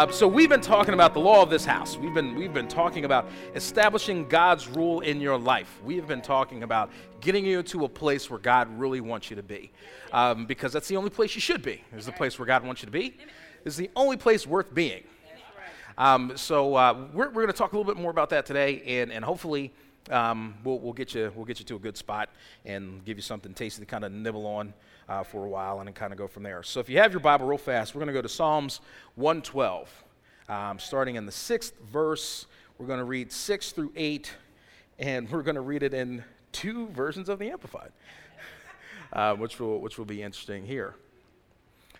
Uh, so we've been talking about the law of this house. We've been we've been talking about establishing God's rule in your life. We have been talking about getting you to a place where God really wants you to be, um, because that's the only place you should be. Is the place where God wants you to be. Is the only place worth being. Um, so uh, we're, we're going to talk a little bit more about that today, and, and hopefully um, we'll, we'll, get you, we'll get you to a good spot and give you something tasty to kind of nibble on uh, for a while and kind of go from there. So if you have your Bible real fast, we're going to go to Psalms 112, um, starting in the sixth verse. We're going to read 6 through 8, and we're going to read it in two versions of the Amplified, uh, which, will, which will be interesting here.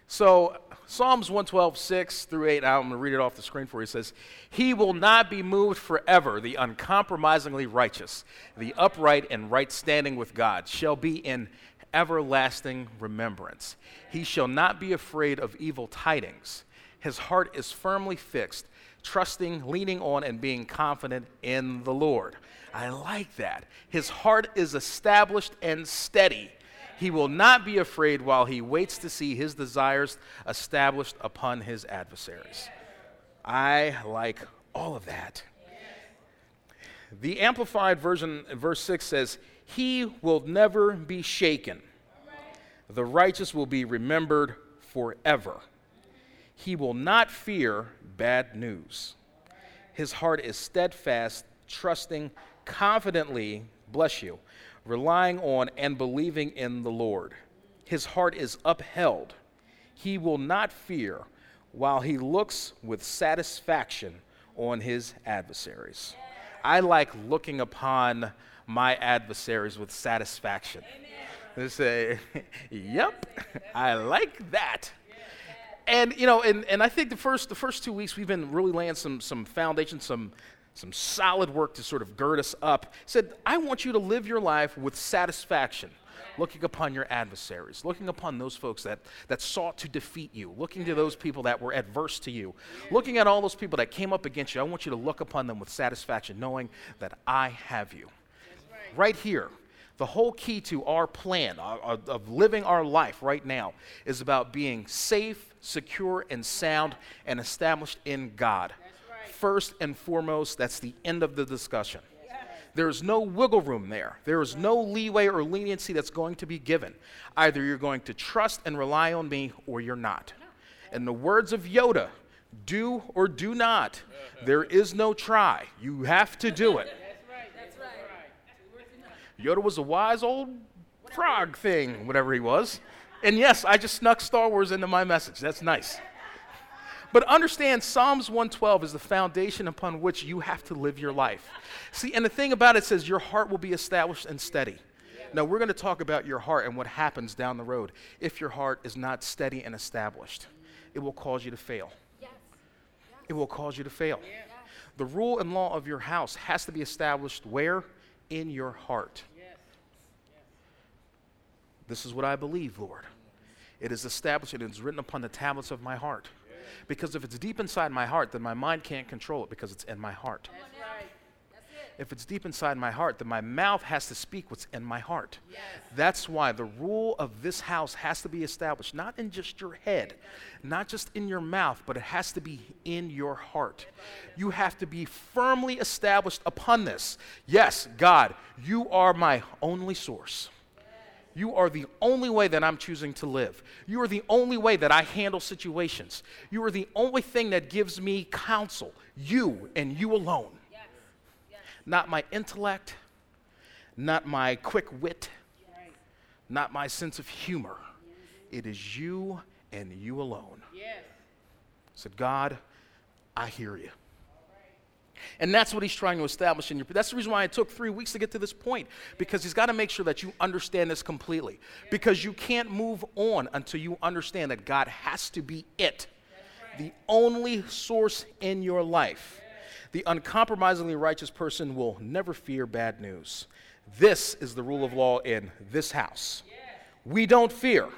So, Psalms 112, 6 through 8, I'm going to read it off the screen for you. It says, He will not be moved forever. The uncompromisingly righteous, the upright and right standing with God, shall be in everlasting remembrance. He shall not be afraid of evil tidings. His heart is firmly fixed, trusting, leaning on, and being confident in the Lord. I like that. His heart is established and steady he will not be afraid while he waits to see his desires established upon his adversaries. I like all of that. The Amplified Version, verse 6 says, He will never be shaken. The righteous will be remembered forever. He will not fear bad news. His heart is steadfast, trusting confidently, bless you, relying on and believing in the Lord. His heart is upheld. He will not fear while he looks with satisfaction on his adversaries. I like looking upon my adversaries with satisfaction. They say, Yep, I like that. And you know, and, and I think the first the first two weeks we've been really laying some some foundation, some some solid work to sort of gird us up, said, I want you to live your life with satisfaction, looking upon your adversaries, looking upon those folks that, that sought to defeat you, looking to those people that were adverse to you, looking at all those people that came up against you. I want you to look upon them with satisfaction, knowing that I have you. Right here, the whole key to our plan of, of living our life right now is about being safe, secure, and sound and established in God first and foremost, that's the end of the discussion. There's no wiggle room there. There is no leeway or leniency that's going to be given. Either you're going to trust and rely on me or you're not. In the words of Yoda, do or do not. There is no try. You have to do it. Yoda was a wise old frog thing, whatever he was. And yes, I just snuck Star Wars into my message. That's nice. But understand, Psalms 112 is the foundation upon which you have to live your life. See, and the thing about it says your heart will be established and steady. Now, we're going to talk about your heart and what happens down the road if your heart is not steady and established. It will cause you to fail. It will cause you to fail. The rule and law of your house has to be established where? In your heart. This is what I believe, Lord. It is established and it is written upon the tablets of my heart. Because if it's deep inside my heart, then my mind can't control it because it's in my heart. If it's deep inside my heart, then my mouth has to speak what's in my heart. Yes. That's why the rule of this house has to be established, not in just your head, not just in your mouth, but it has to be in your heart. You have to be firmly established upon this. Yes, God, you are my only source. You are the only way that I'm choosing to live. You are the only way that I handle situations. You are the only thing that gives me counsel. You and you alone. Yes. Yes. Not my intellect, not my quick wit, right. not my sense of humor. Mm-hmm. It is you and you alone. Yes. Said, God, I hear you. And that's what he's trying to establish in your. That's the reason why it took three weeks to get to this point, because he's got to make sure that you understand this completely. Because you can't move on until you understand that God has to be it, the only source in your life. The uncompromisingly righteous person will never fear bad news. This is the rule of law in this house. We don't fear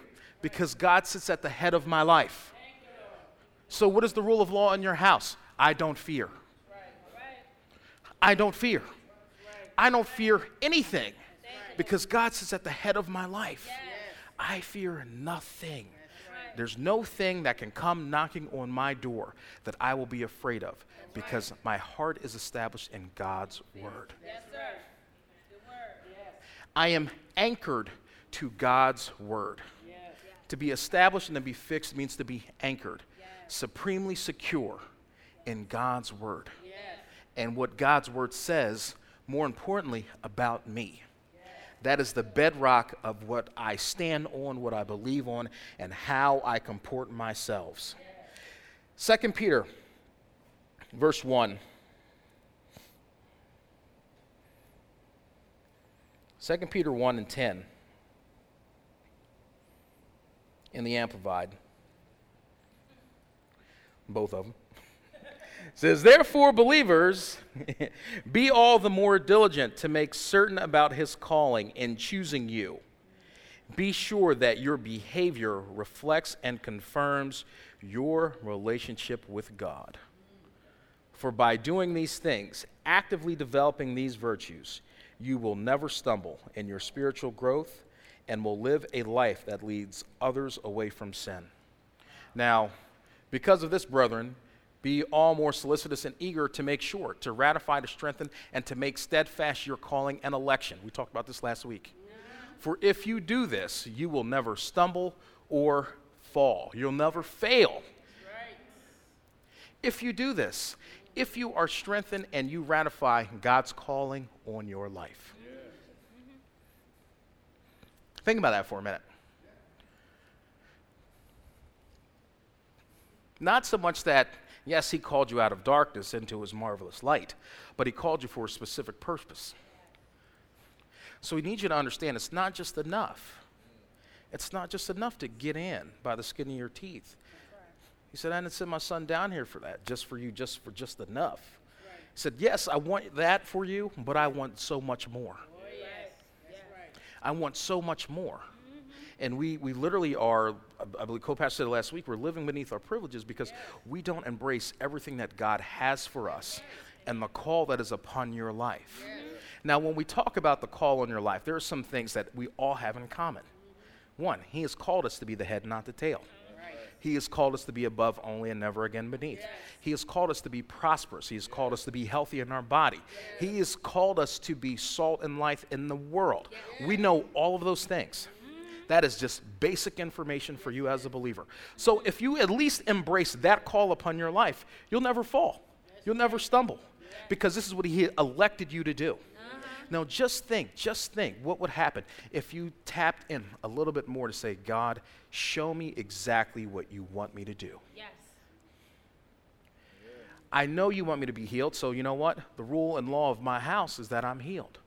because God sits at the head of my life. So, what is the rule of law in your house? I don't fear. I don't fear. I don't fear anything because God sits at the head of my life. I fear nothing There's no thing that can come knocking on my door that I will be afraid of because my heart is established in God's word. I am anchored to God's word. To be established and to be fixed means to be anchored, supremely secure in God's word. And what God's word says, more importantly, about me. That is the bedrock of what I stand on, what I believe on, and how I comport myself. Second Peter, verse 1. 2 Peter 1 and 10 in the Amplified. Both of them says, Therefore, believers, be all the more diligent to make certain about his calling in choosing you. Be sure that your behavior reflects and confirms your relationship with God. For by doing these things, actively developing these virtues, you will never stumble in your spiritual growth and will live a life that leads others away from sin. Now, because of this, brethren, be all more solicitous and eager to make sure, to ratify, to strengthen, and to make steadfast your calling and election. We talked about this last week. For if you do this, you will never stumble or fall. You'll never fail. If you do this, if you are strengthened and you ratify God's calling on your life. Think about that for a minute. Not so much that Yes, He called you out of darkness into His marvelous light, but He called you for a specific purpose. So we need you to understand it's not just enough. It's not just enough to get in by the skin of your teeth. He said, I didn't send my son down here for that, just for you, just for just enough. Right. He said, Yes, I want that for you, but I want so much more. Oh, yes. I want so much more. And we, we literally are, I believe co-pastor said last week, we're living beneath our privileges because we don't embrace everything that God has for us and the call that is upon your life. Now, when we talk about the call on your life, there are some things that we all have in common. One, He has called us to be the head, not the tail. He has called us to be above only and never again beneath. Yes. He has called us to be prosperous. He has called us to be healthy in our body. Yes. He has called us to be salt and life in the world. Yes. We know all of those things. That is just basic information for you as a believer. So if you at least embrace that call upon your life, you'll never fall. You'll never stumble because this is what He elected you to do. Uh-huh. Now, just think, just think what would happen if you tapped in a little bit more to say, God, show me exactly what you want me to do. Yes. I know you want me to be healed, so you know what? The rule and law of my house is that I'm healed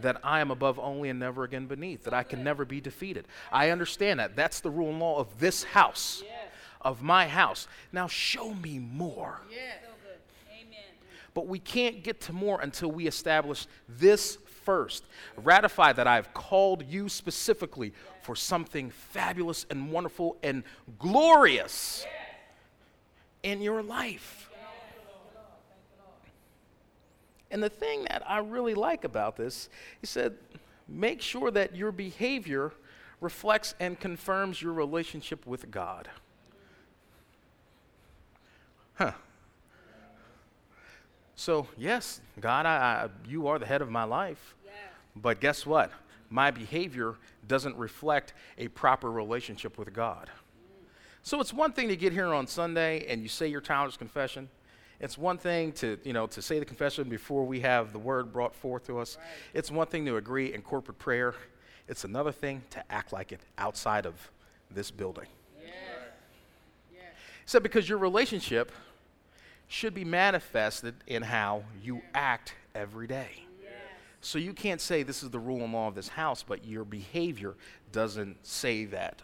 that I am above only and never again beneath, that I can never be defeated. I understand that. That's the rule and law of this house, yes. of my house. Now show me more. Yes. But we can't get to more until we establish this first. Ratify that I've called you specifically for something fabulous and wonderful and glorious in your life. And the thing that I really like about this, he said, make sure that your behavior reflects and confirms your relationship with God. Huh. So, yes, God, I, I, you are the head of my life. Yeah. But guess what? My behavior doesn't reflect a proper relationship with God. Mm. So, it's one thing to get here on Sunday and you say your childish confession. It's one thing to, you know, to say the confession before we have the word brought forth to us. Right. It's one thing to agree in corporate prayer. It's another thing to act like it outside of this building. Yes. Yes. So because your relationship should be manifested in how you act every day. Yes. So you can't say this is the rule and law of this house, but your behavior doesn't say that.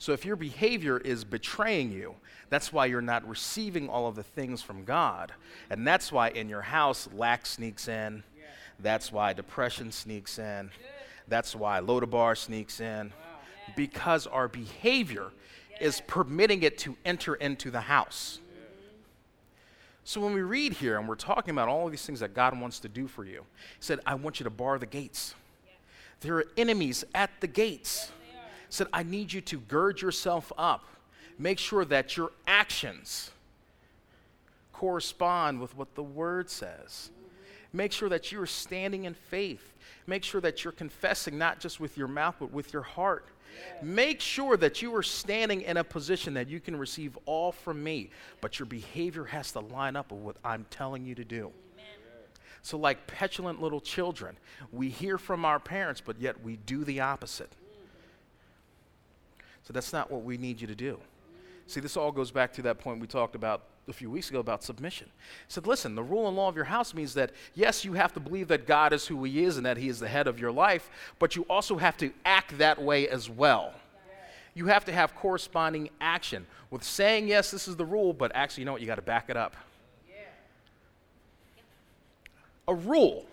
So if your behavior is betraying you, that's why you're not receiving all of the things from God. And that's why in your house lack sneaks in. That's why depression sneaks in. That's why Lodabar sneaks in. Because our behavior is permitting it to enter into the house. So when we read here and we're talking about all of these things that God wants to do for you, He said, I want you to bar the gates. There are enemies at the gates. Said, I need you to gird yourself up. Make sure that your actions correspond with what the word says. Make sure that you're standing in faith. Make sure that you're confessing not just with your mouth, but with your heart. Make sure that you are standing in a position that you can receive all from me, but your behavior has to line up with what I'm telling you to do. So, like petulant little children, we hear from our parents, but yet we do the opposite. So, that's not what we need you to do. See, this all goes back to that point we talked about a few weeks ago about submission. He said, listen, the rule and law of your house means that, yes, you have to believe that God is who He is and that He is the head of your life, but you also have to act that way as well. You have to have corresponding action with saying, yes, this is the rule, but actually, you know what? You got to back it up. A rule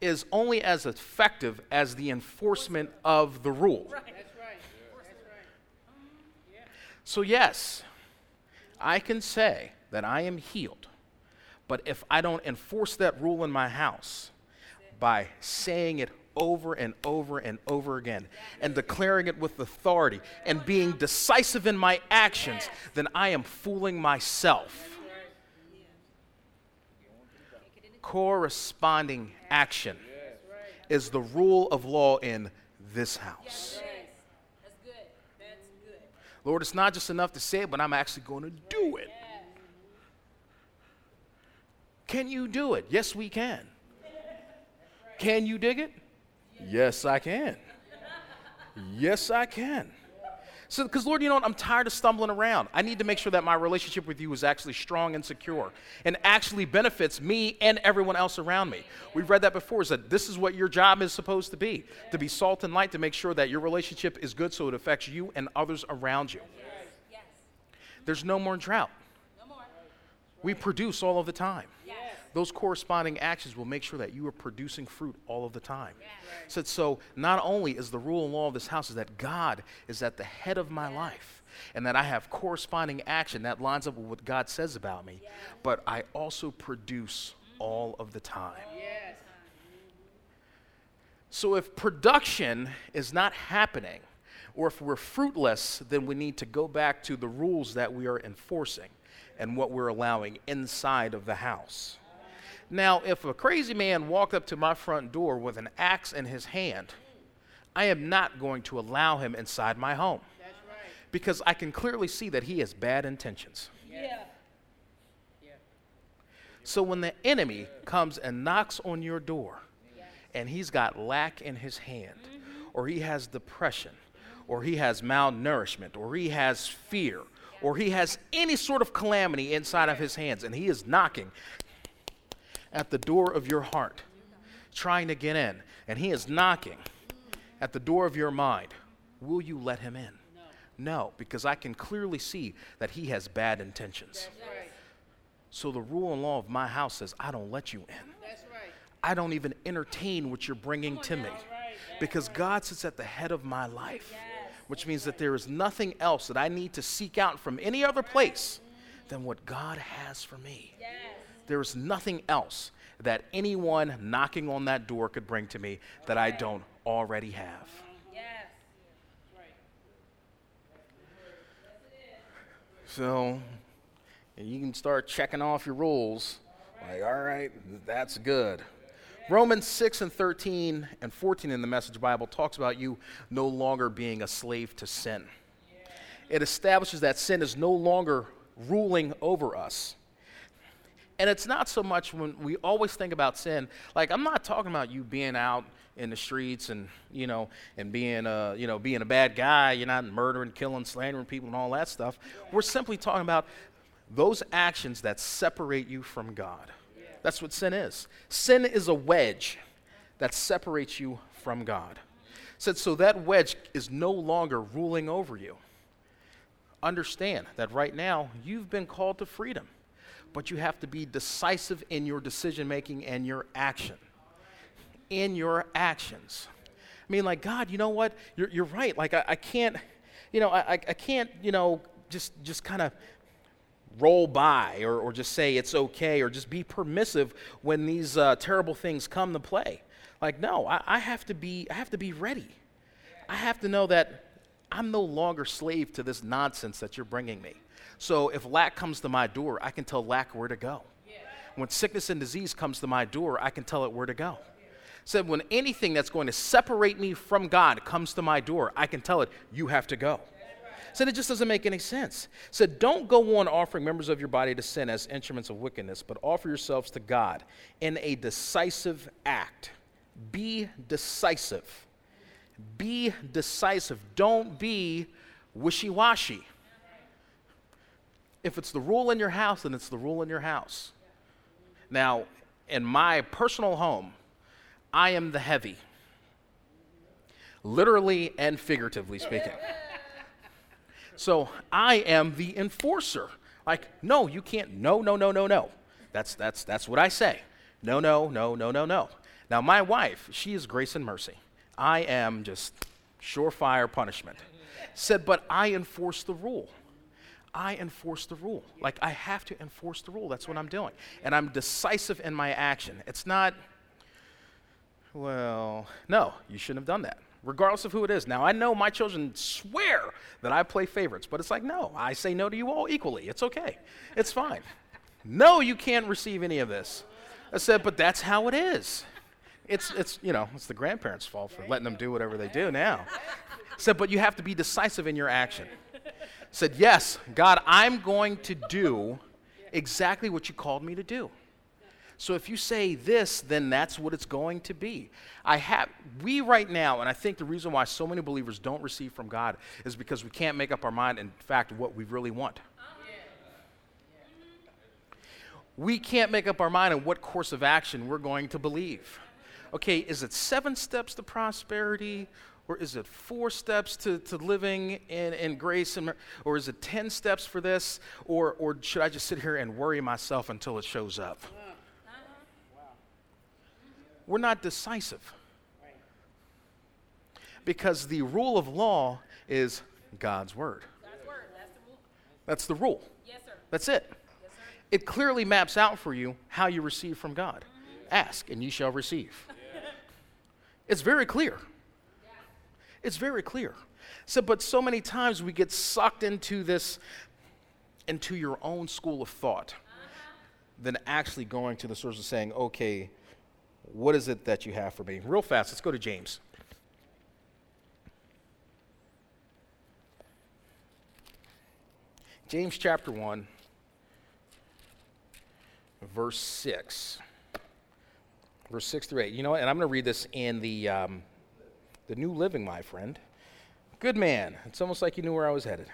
is only as effective as the enforcement of the rule. So, yes, I can say that I am healed, but if I don't enforce that rule in my house by saying it over and over and over again and declaring it with authority and being decisive in my actions, then I am fooling myself. Corresponding action is the rule of law in this house. Lord, it's not just enough to say it, but I'm actually going to do it. Can you do it? Yes, we can. Can you dig it? Yes, I can. Yes, I can. So, because Lord, you know what? I'm tired of stumbling around. I need to make sure that my relationship with you is actually strong and secure and actually benefits me and everyone else around me. We've read that before, is that this is what your job is supposed to be to be salt and light, to make sure that your relationship is good so it affects you and others around you. There's no more drought. We produce all of the time those corresponding actions will make sure that you are producing fruit all of the time. Yeah. Right. So, so not only is the rule and law of this house is that God is at the head of my life and that I have corresponding action that lines up with what God says about me, yes. but I also produce all of the time. Yes. So if production is not happening, or if we're fruitless, then we need to go back to the rules that we are enforcing and what we're allowing inside of the house. Now, if a crazy man walked up to my front door with an axe in his hand, I am not going to allow him inside my home. Right. Because I can clearly see that he has bad intentions. Yeah. So when the enemy comes and knocks on your door and he's got lack in his hand, mm-hmm. or he has depression, or he has malnourishment, or he has fear, or he has any sort of calamity inside of his hands, and he is knocking, at the door of your heart, trying to get in, and he is knocking at the door of your mind, will you let him in? No, no because I can clearly see that he has bad intentions. Right. So the rule and law of my house says, I don't let you in. Right. I don't even entertain what you're bringing to me. Because God sits at the head of my life, yes. which means that there is nothing else that I need to seek out from any other place than what God has for me. There's nothing else that anyone knocking on that door could bring to me that I don't already have. So, you can start checking off your rules. Like, all right, that's good. Romans 6 and 13 and 14 in the Message Bible talks about you no longer being a slave to sin. It establishes that sin is no longer ruling over us. And it's not so much when we always think about sin, like I'm not talking about you being out in the streets and you know and being a you know being a bad guy. You're not murdering killing slandering people and all that stuff. We're simply talking about those actions that separate you from god. That's what sin is. Sin is a wedge that separates you from god. Said so that wedge is no longer ruling over you. Understand that right now you've been called to freedom but you have to be decisive in your decision making and your action. In your actions. I mean, like, God, you know what? You're, you're right. Like, I, I can't, you know, I, I can't, you know, just, just kind of roll by or, or just say it's okay or just be permissive when these uh, terrible things come to play. Like, no, I, I, have to be, I have to be ready. I have to know that I'm no longer slave to this nonsense that you're bringing me. So if lack comes to my door, I can tell lack where to go. When sickness and disease comes to my door, I can tell it where to go. Said when anything that's going to separate me from God comes to my door, I can tell it, you have to go. Said it just doesn't make any sense. Said don't go on offering members of your body to sin as instruments of wickedness, but offer yourselves to God in a decisive act. Be decisive. Be decisive. Don't be wishy washy. If it's the rule in your house, then it's the rule in your house. Now, in my personal home, I am the heavy, literally and figuratively speaking. So I am the enforcer. Like, no, you can't. No, no, no, no, no. That's, that's, that's what I say. No, no, no, no, no, no. Now, my wife, she is grace and mercy. I am just surefire punishment. Said, but I enforce the rule. I enforce the rule. Like, I have to enforce the rule. That's what I'm doing. And I'm decisive in my action. It's not, well, no, you shouldn't have done that, regardless of who it is. Now, I know my children swear that I play favorites, but it's like, no, I say no to you all equally. It's okay. It's fine. No, you can't receive any of this. I said, but that's how it is. It's, it's, you know, it's the grandparents' fault for letting them do whatever they do now. said, but you have to be decisive in your action. Said, yes, God, I'm going to do exactly what you called me to do. So if you say this, then that's what it's going to be. I have we right now, and I think the reason why so many believers don't receive from God is because we can't make up our mind, in fact, what we really want. We can't make up our mind on what course of action we're going to believe okay, is it seven steps to prosperity? Or is it four steps to, to living in, in grace? And, or is it 10 steps for this? Or, or should I just sit here and worry myself until it shows up? We're not decisive. Because the rule of law is God's word. That's the rule. That's it. It clearly maps out for you how you receive from God. Ask, and ye shall receive. It's very clear. It's very clear. So, but so many times we get sucked into this, into your own school of thought, than actually going to the source of saying, okay, what is it that you have for me? Real fast, let's go to James. James chapter 1, verse 6 verse 6 through 8. You know what? And I'm going to read this in the, um, the New Living, my friend. Good man. It's almost like you knew where I was headed.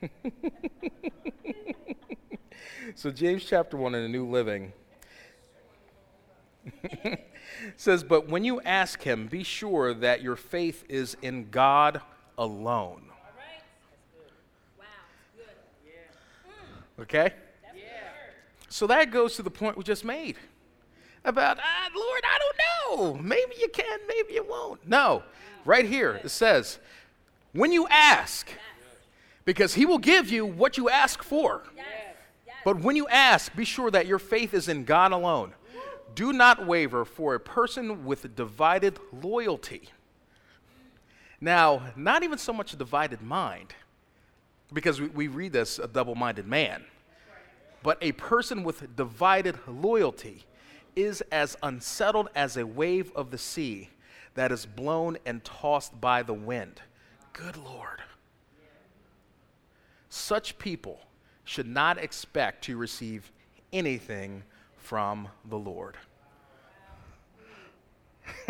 so, James chapter 1 in the New Living says, But when you ask him, be sure that your faith is in God alone. Okay? So that goes to the point we just made about, ah, Lord, I don't know. Maybe you can, maybe you won't. No, right here it says, when you ask, because He will give you what you ask for. But when you ask, be sure that your faith is in God alone. Do not waver for a person with divided loyalty. Now, not even so much a divided mind, because we, we read this a double minded man, but a person with divided loyalty is as unsettled as a wave of the sea that is blown and tossed by the wind. Good Lord. Such people should not expect to receive anything from the Lord.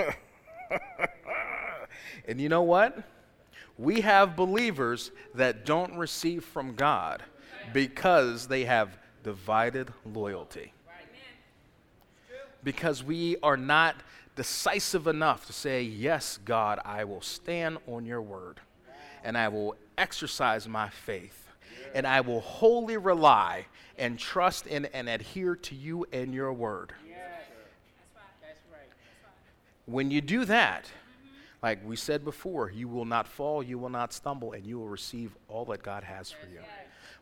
and you know what? We have believers that don't receive from God because they have divided loyalty because we are not decisive enough to say, Yes, God, I will stand on your word and I will exercise my faith and I will wholly rely and trust in and adhere to you and your word. When you do that, like we said before, you will not fall, you will not stumble, and you will receive all that God has for you.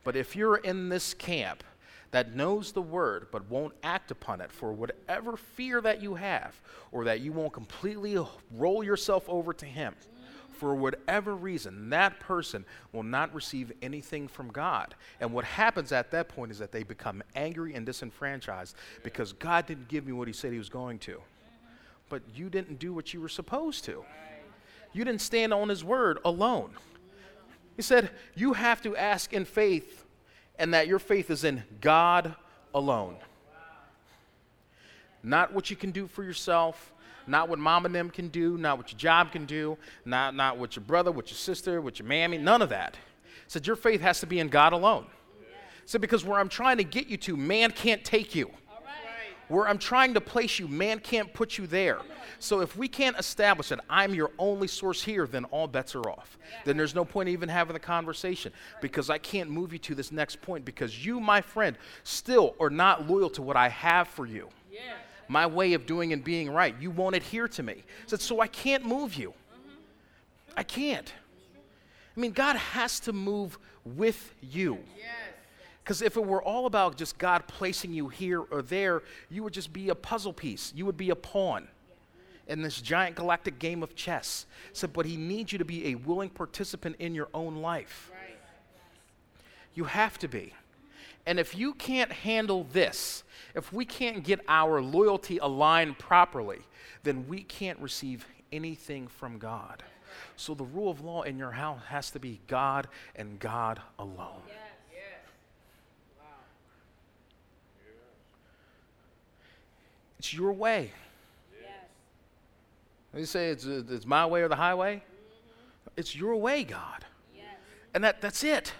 But if you're in this camp, that knows the word but won't act upon it for whatever fear that you have, or that you won't completely roll yourself over to Him for whatever reason, that person will not receive anything from God. And what happens at that point is that they become angry and disenfranchised because God didn't give me what He said He was going to. But you didn't do what you were supposed to. You didn't stand on His word alone. He said, You have to ask in faith, and that your faith is in God alone. Not what you can do for yourself, not what mom and them can do, not what your job can do, not, not what your brother, what your sister, what your mammy, none of that. said your faith has to be in God alone. said because where I'm trying to get you to, man can't take you. Where I'm trying to place you, man can't put you there. So if we can't establish that I'm your only source here, then all bets are off. Then there's no point even having the conversation because I can't move you to this next point because you, my friend, still are not loyal to what I have for you. My way of doing and being right. You won't adhere to me. Said, so I can't move you. I can't. I mean, God has to move with you. Because if it were all about just God placing you here or there, you would just be a puzzle piece. You would be a pawn in this giant galactic game of chess. So, but He needs you to be a willing participant in your own life. You have to be. And if you can't handle this, if we can't get our loyalty aligned properly, then we can't receive anything from God. So the rule of law in your house has to be God and God alone. It's your way. Yes. You say it's, it's my way or the highway? Mm-hmm. It's your way, God. Yes. And that, that's it.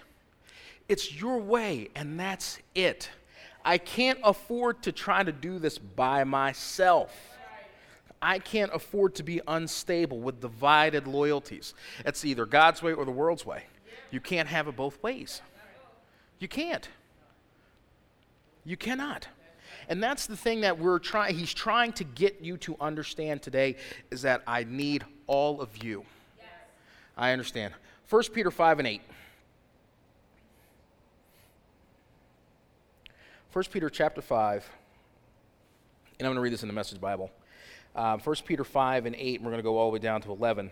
It's your way, and that's it. I can't afford to try to do this by myself. I can't afford to be unstable with divided loyalties. It's either God's way or the world's way. You can't have it both ways. You can't. You cannot. And that's the thing that we're trying, he's trying to get you to understand today is that I need all of you. Yes. I understand. 1 Peter 5 and 8. 1 Peter chapter 5, and I'm going to read this in the Message Bible. Uh, 1 Peter 5 and 8, and we're going to go all the way down to 11.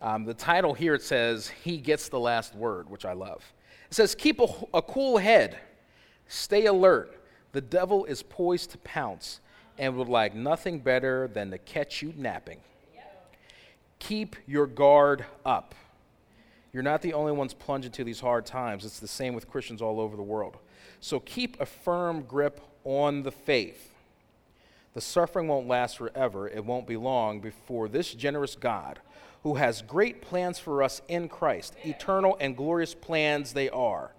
Um, the title here it says, He Gets the Last Word, which I love. It says, Keep a, a cool head, stay alert. The devil is poised to pounce and would like nothing better than to catch you napping. Keep your guard up. You're not the only ones plunging into these hard times. It's the same with Christians all over the world. So keep a firm grip on the faith. The suffering won't last forever. It won't be long before this generous God, who has great plans for us in Christ, eternal and glorious plans they are,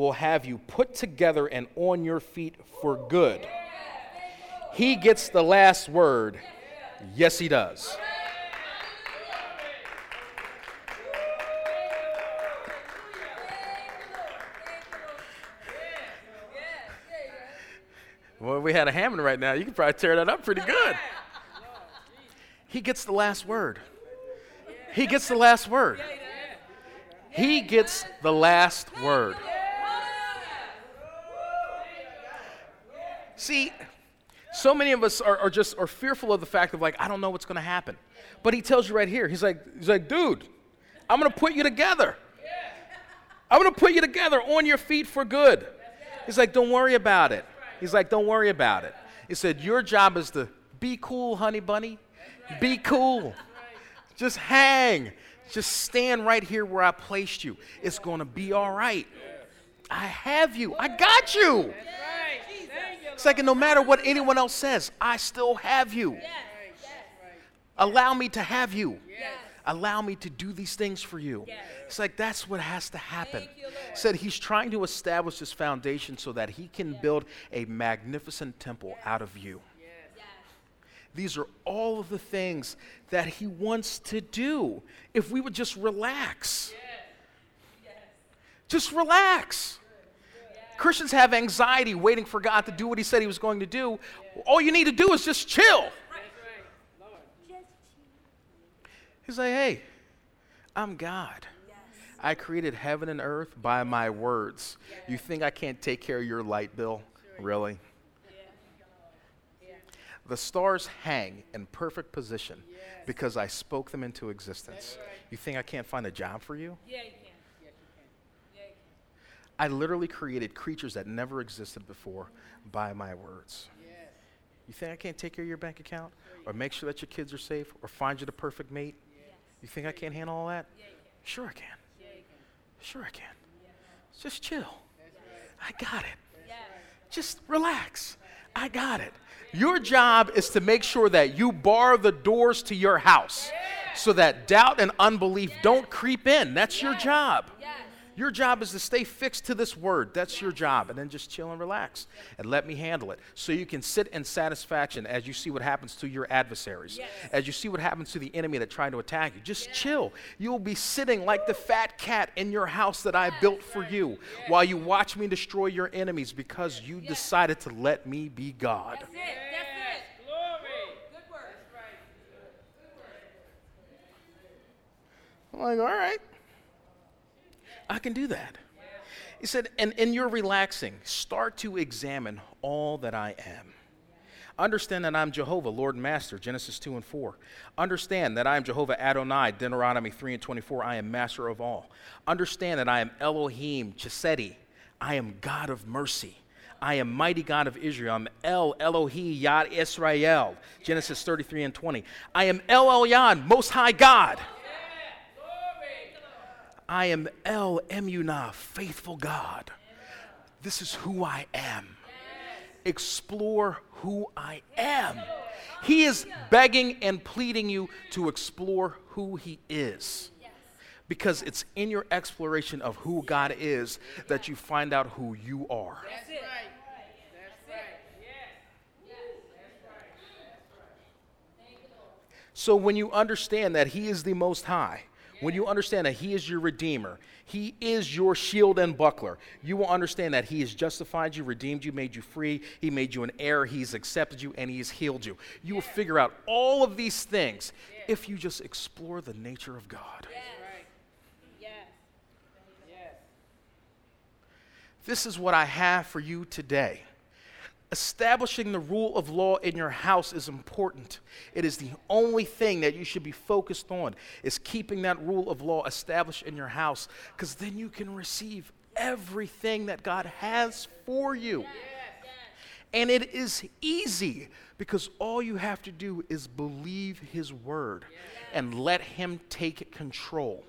will have you put together and on your feet for good. He gets the last word. Yes, he does. Well, if we had a Hammond right now, you could probably tear that up pretty good. He gets the last word. He gets the last word. He gets the last word. See, so many of us are, are just are fearful of the fact of like, I don't know what's to happen. But he tells you right here, he's like, he's like, dude, I'm to put you together. I'm to put you together on your feet for good. He's like, don't worry about it. He's like, don't worry about it. He said, Your job is to be cool, honey bunny. Be cool. Just hang. Just stand right here where I placed you. It's to be all right. I have you. I got you. Second, no matter what anyone else says, I still have you. Allow me to have you. Allow me to do these things for you. It's like that's what has to happen. You, Said he's trying to establish this foundation so that he can build a magnificent temple out of you. These are all of the things that he wants to do if we would just relax. Just relax. Christians have anxiety waiting for God to do what he said he was going to do. All you need to do is just chill. He's like, hey, I'm God. I created heaven and earth by my words. You think I can't take care of your light bill? Really? The stars hang in perfect position because I spoke them into existence. You think I can't find a job for you? Yeah, can. I literally created creatures that never existed before by my words. You think I can't take care of your bank account or make sure that your kids are safe or find you the perfect mate? You think I can't handle all that? Sure I can. Sure I can. Just chill. I got it. Just relax. I got it. Your job is to make sure that you bar the doors to your house so that doubt and unbelief don't creep in. That's your job. Your job is to stay fixed to this word. That's your job. And then just chill and relax and let me handle it. So you can sit in satisfaction as you see what happens to your adversaries, Yes. as you see what happens to the enemy that tried to attack you. Just chill. You'll be sitting like the fat cat in your house that I built for you while you watch me destroy your enemies because you decided to let me be God. That's it. That's it. Glory. Good word. I'm like, all right, I can do that. He said, and in your relaxing, start to examine all that I am. Understand that I'm Jehovah, Lord and Master, Genesis 2 and 4. Understand that I am Jehovah Adonai, Deuteronomy 3 and 24. I am master of all. Understand that I am Elohim, Chesedi. I am God of mercy. I am mighty God of Israel. I'm El Elohi Yad Israel, Genesis 33 and 20. I am El Elyon, Most High God. I am El Emunah, faithful God. This is who I am. Explore who I am. He is begging and pleading you to explore who He is. Because it's in your exploration of who God is that you find out who you are. So when you understand that He is the Most High, when you understand that He is your Redeemer, He is your shield and buckler, you will understand that He has justified you, redeemed you, made you free, He made you an heir, He's accepted you, and He has healed you. You will figure out all of these things if you just explore the nature of God. Yes. This is what I have for you today. Establishing the rule of law in your house is important. It is the only thing that you should be focused on is keeping that rule of law established in your house cuz then you can receive everything that God has for you. And it is easy because all you have to do is believe his word and let him take control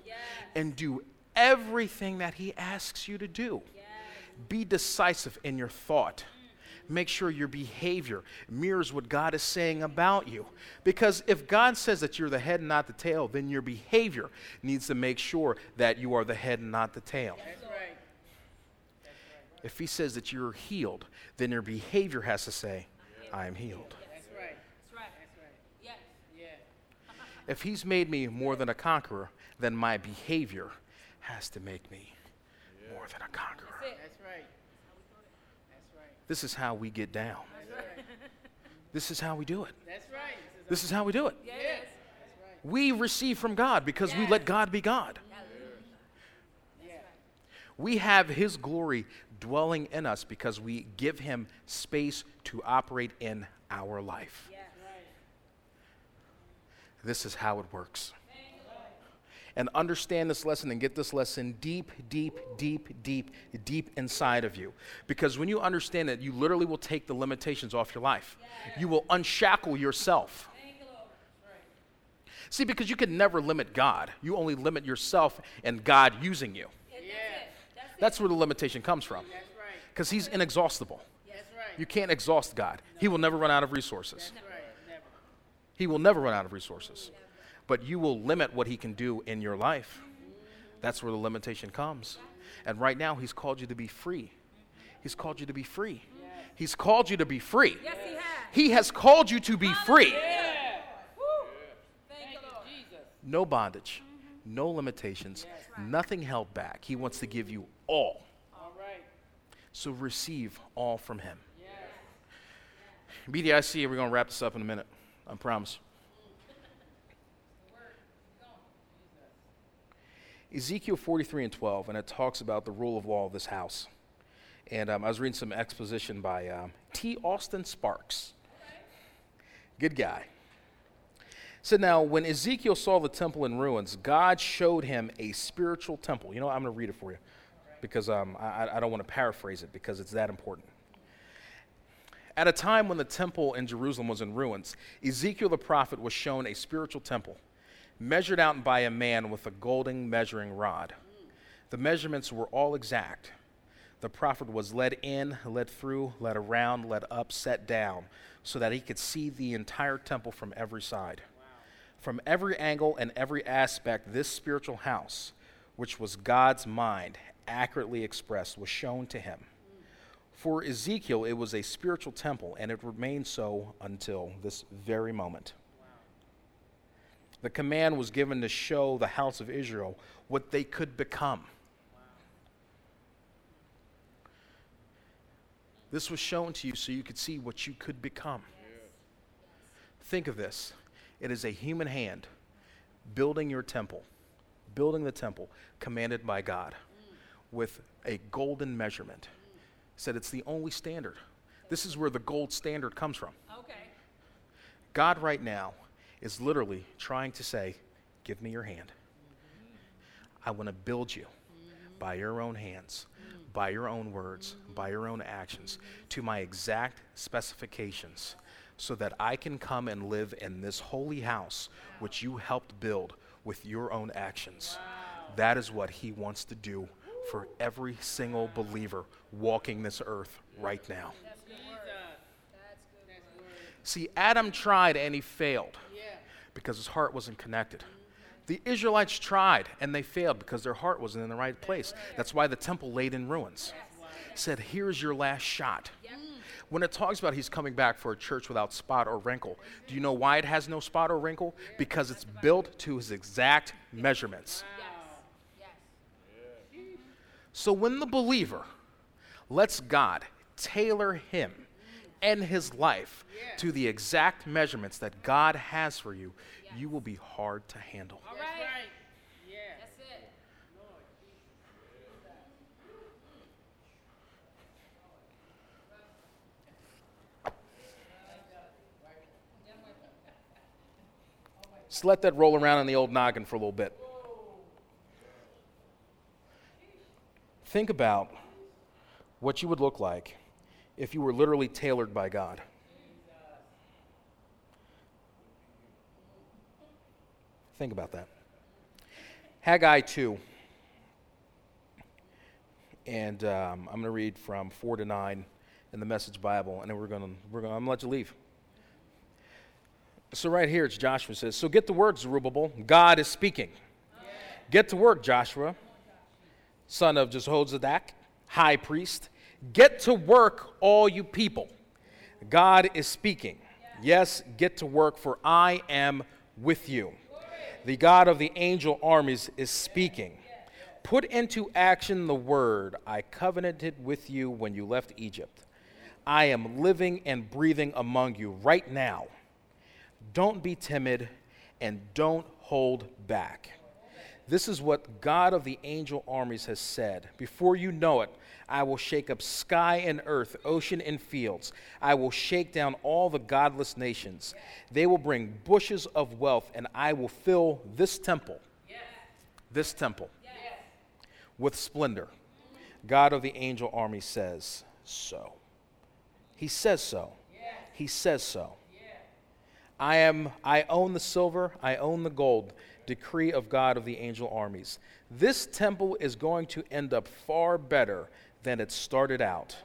and do everything that he asks you to do. Be decisive in your thought. Make sure your behavior mirrors what God is saying about you. Because if God says that you're the head and not the tail, then your behavior needs to make sure that you are the head and not the tail. If He says that you're healed, then your behavior has to say, I am healed. That's right. Yes. If He's made me more than a conqueror, then my behavior has to make me more than a conqueror. That's. That's right. This is how we get down. This is how we do it. That's right. This is how we do it. Yes. We receive from God because we let God be God. We have His glory dwelling in us because we give Him space to operate in our life. This is how it works. And understand this lesson and get this lesson deep, deep, deep, deep, deep inside of you. Because when you understand it, you literally will take the limitations off your life. You will unshackle yourself. See, because you can never limit God, you only limit yourself and God using you. That's it. That's. That's where the limitation comes from. Right. Because He's inexhaustible. Right. You can't exhaust God, He will never run out of resources. Right. He will never run out of resources. But you will limit what he can do in your life. That's where the limitation comes. And right now, he's called you to be free. He's called you to be free. He's called you to be free. Yes, he has. He has called you to be free. Woo. Thank you, Lord. Jesus. No bondage, no limitations, nothing held back. He wants to give you all. All right. So receive all from him. BDIC, we're going to wrap this up in a minute. I promise. Ezekiel 43 and 12, and it talks about the rule of law of this house. And um, I was reading some exposition by um, T. Austin Sparks. Good guy. So now, when Ezekiel saw the temple in ruins, God showed him a spiritual temple. You know? I'm going to read it for you because um, I, I don't want to paraphrase it because it's that important. At a time when the temple in Jerusalem was in ruins, Ezekiel the prophet was shown a spiritual temple, measured out by a man with a golden measuring rod. The measurements were all exact. The prophet was led in, led through, led around, led up, set down, so that he could see the entire temple from every side. From every angle and every aspect, this spiritual house, which was God's mind, accurately expressed, was shown to him. For Ezekiel, it was a spiritual temple, and it remained so until this very moment. The command was given to show the house of Israel what they could become. This was shown to you so you could see what you could become. Think of this it is a human hand building your temple, building the temple commanded by God with a golden measurement. Said it's the only standard. This is where the gold standard comes from. Okay. God, right now, is literally trying to say, Give me your hand. I want to build you by your own hands, by your own words, by your own actions, to my exact specifications, so that I can come and live in this holy house which you helped build with your own actions. That is what he wants to do for every single believer walking this earth right now. See, Adam tried and he failed because his heart wasn't connected. The Israelites tried and they failed because their heart wasn't in the right place. That's why the temple laid in ruins. Said, Here's your last shot. When it talks about he's coming back for a church without spot or wrinkle, do you know why it has no spot or wrinkle? Because it's built to his exact measurements. So when the believer lets God tailor him and his life to the exact measurements that God has for you, you will be hard to handle. All That's right. right. Yeah. That's it. Just let that roll around in the old noggin for a little bit. Think about what you would look like if you were literally tailored by God. Think about that. Haggai 2. And um, I'm going to read from 4 to 9 in the Message Bible, and then we're going to, we're going to, I'm going to let you leave. So, right here, it's Joshua says, So get to work, Zerubbabel. God is speaking. Get to work, Joshua, son of Jehozadak, high priest. Get to work, all you people. God is speaking. Yes, get to work, for I am with you. The God of the angel armies is speaking. Put into action the word I covenanted with you when you left Egypt. I am living and breathing among you right now. Don't be timid and don't hold back. This is what God of the angel armies has said. Before you know it, I will shake up sky and earth, ocean and fields. I will shake down all the godless nations. They will bring bushes of wealth, and I will fill this temple, this temple, with splendor. God of the angel army says so. He says so. He says so. I am I own the silver, I own the gold. Decree of God of the angel armies. This temple is going to end up far better than it started out.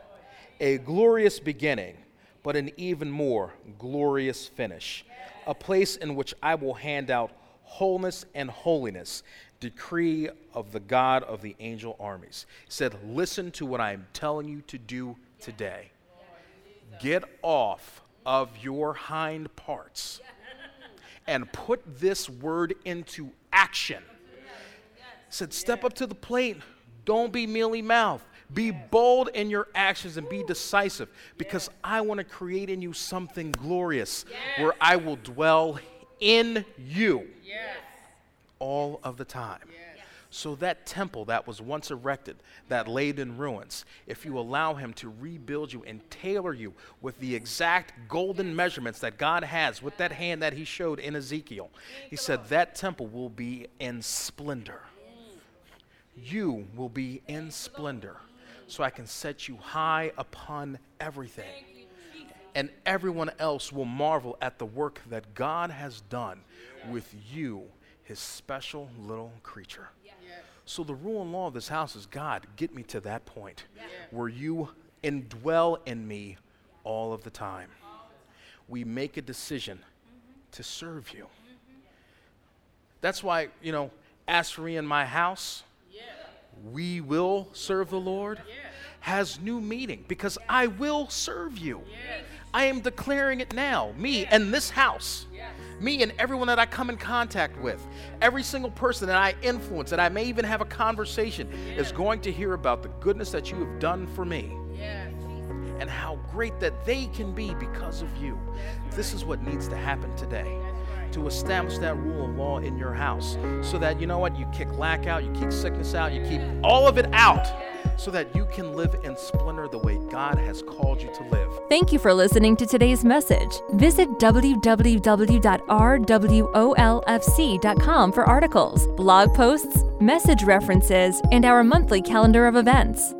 A glorious beginning, but an even more glorious finish. A place in which I will hand out wholeness and holiness. Decree of the God of the angel armies. He said, Listen to what I am telling you to do today. Get off of your hind parts and put this word into action. Said, step up to the plate. Don't be mealy mouthed. Be bold in your actions and be decisive because I want to create in you something glorious where I will dwell in you all of the time. So, that temple that was once erected, that laid in ruins, if you allow Him to rebuild you and tailor you with the exact golden measurements that God has with that hand that He showed in Ezekiel, He said that temple will be in splendor. You will be in splendor, so I can set you high upon everything. And everyone else will marvel at the work that God has done with you, His special little creature. So the rule and law of this house is God, get me to that point where you indwell in me all of the time. We make a decision to serve you. That's why, you know, as for me in my house, we will serve the Lord has new meaning because I will serve you. I am declaring it now, me and this house me and everyone that I come in contact with, every single person that I influence, that I may even have a conversation, is going to hear about the goodness that you have done for me and how great that they can be because of you. This is what needs to happen today to establish that rule of law in your house so that you know what you kick lack out, you kick sickness out, you keep all of it out so that you can live in splendor the way God has called you to live. Thank you for listening to today's message. Visit www.rwolfc.com for articles, blog posts, message references, and our monthly calendar of events.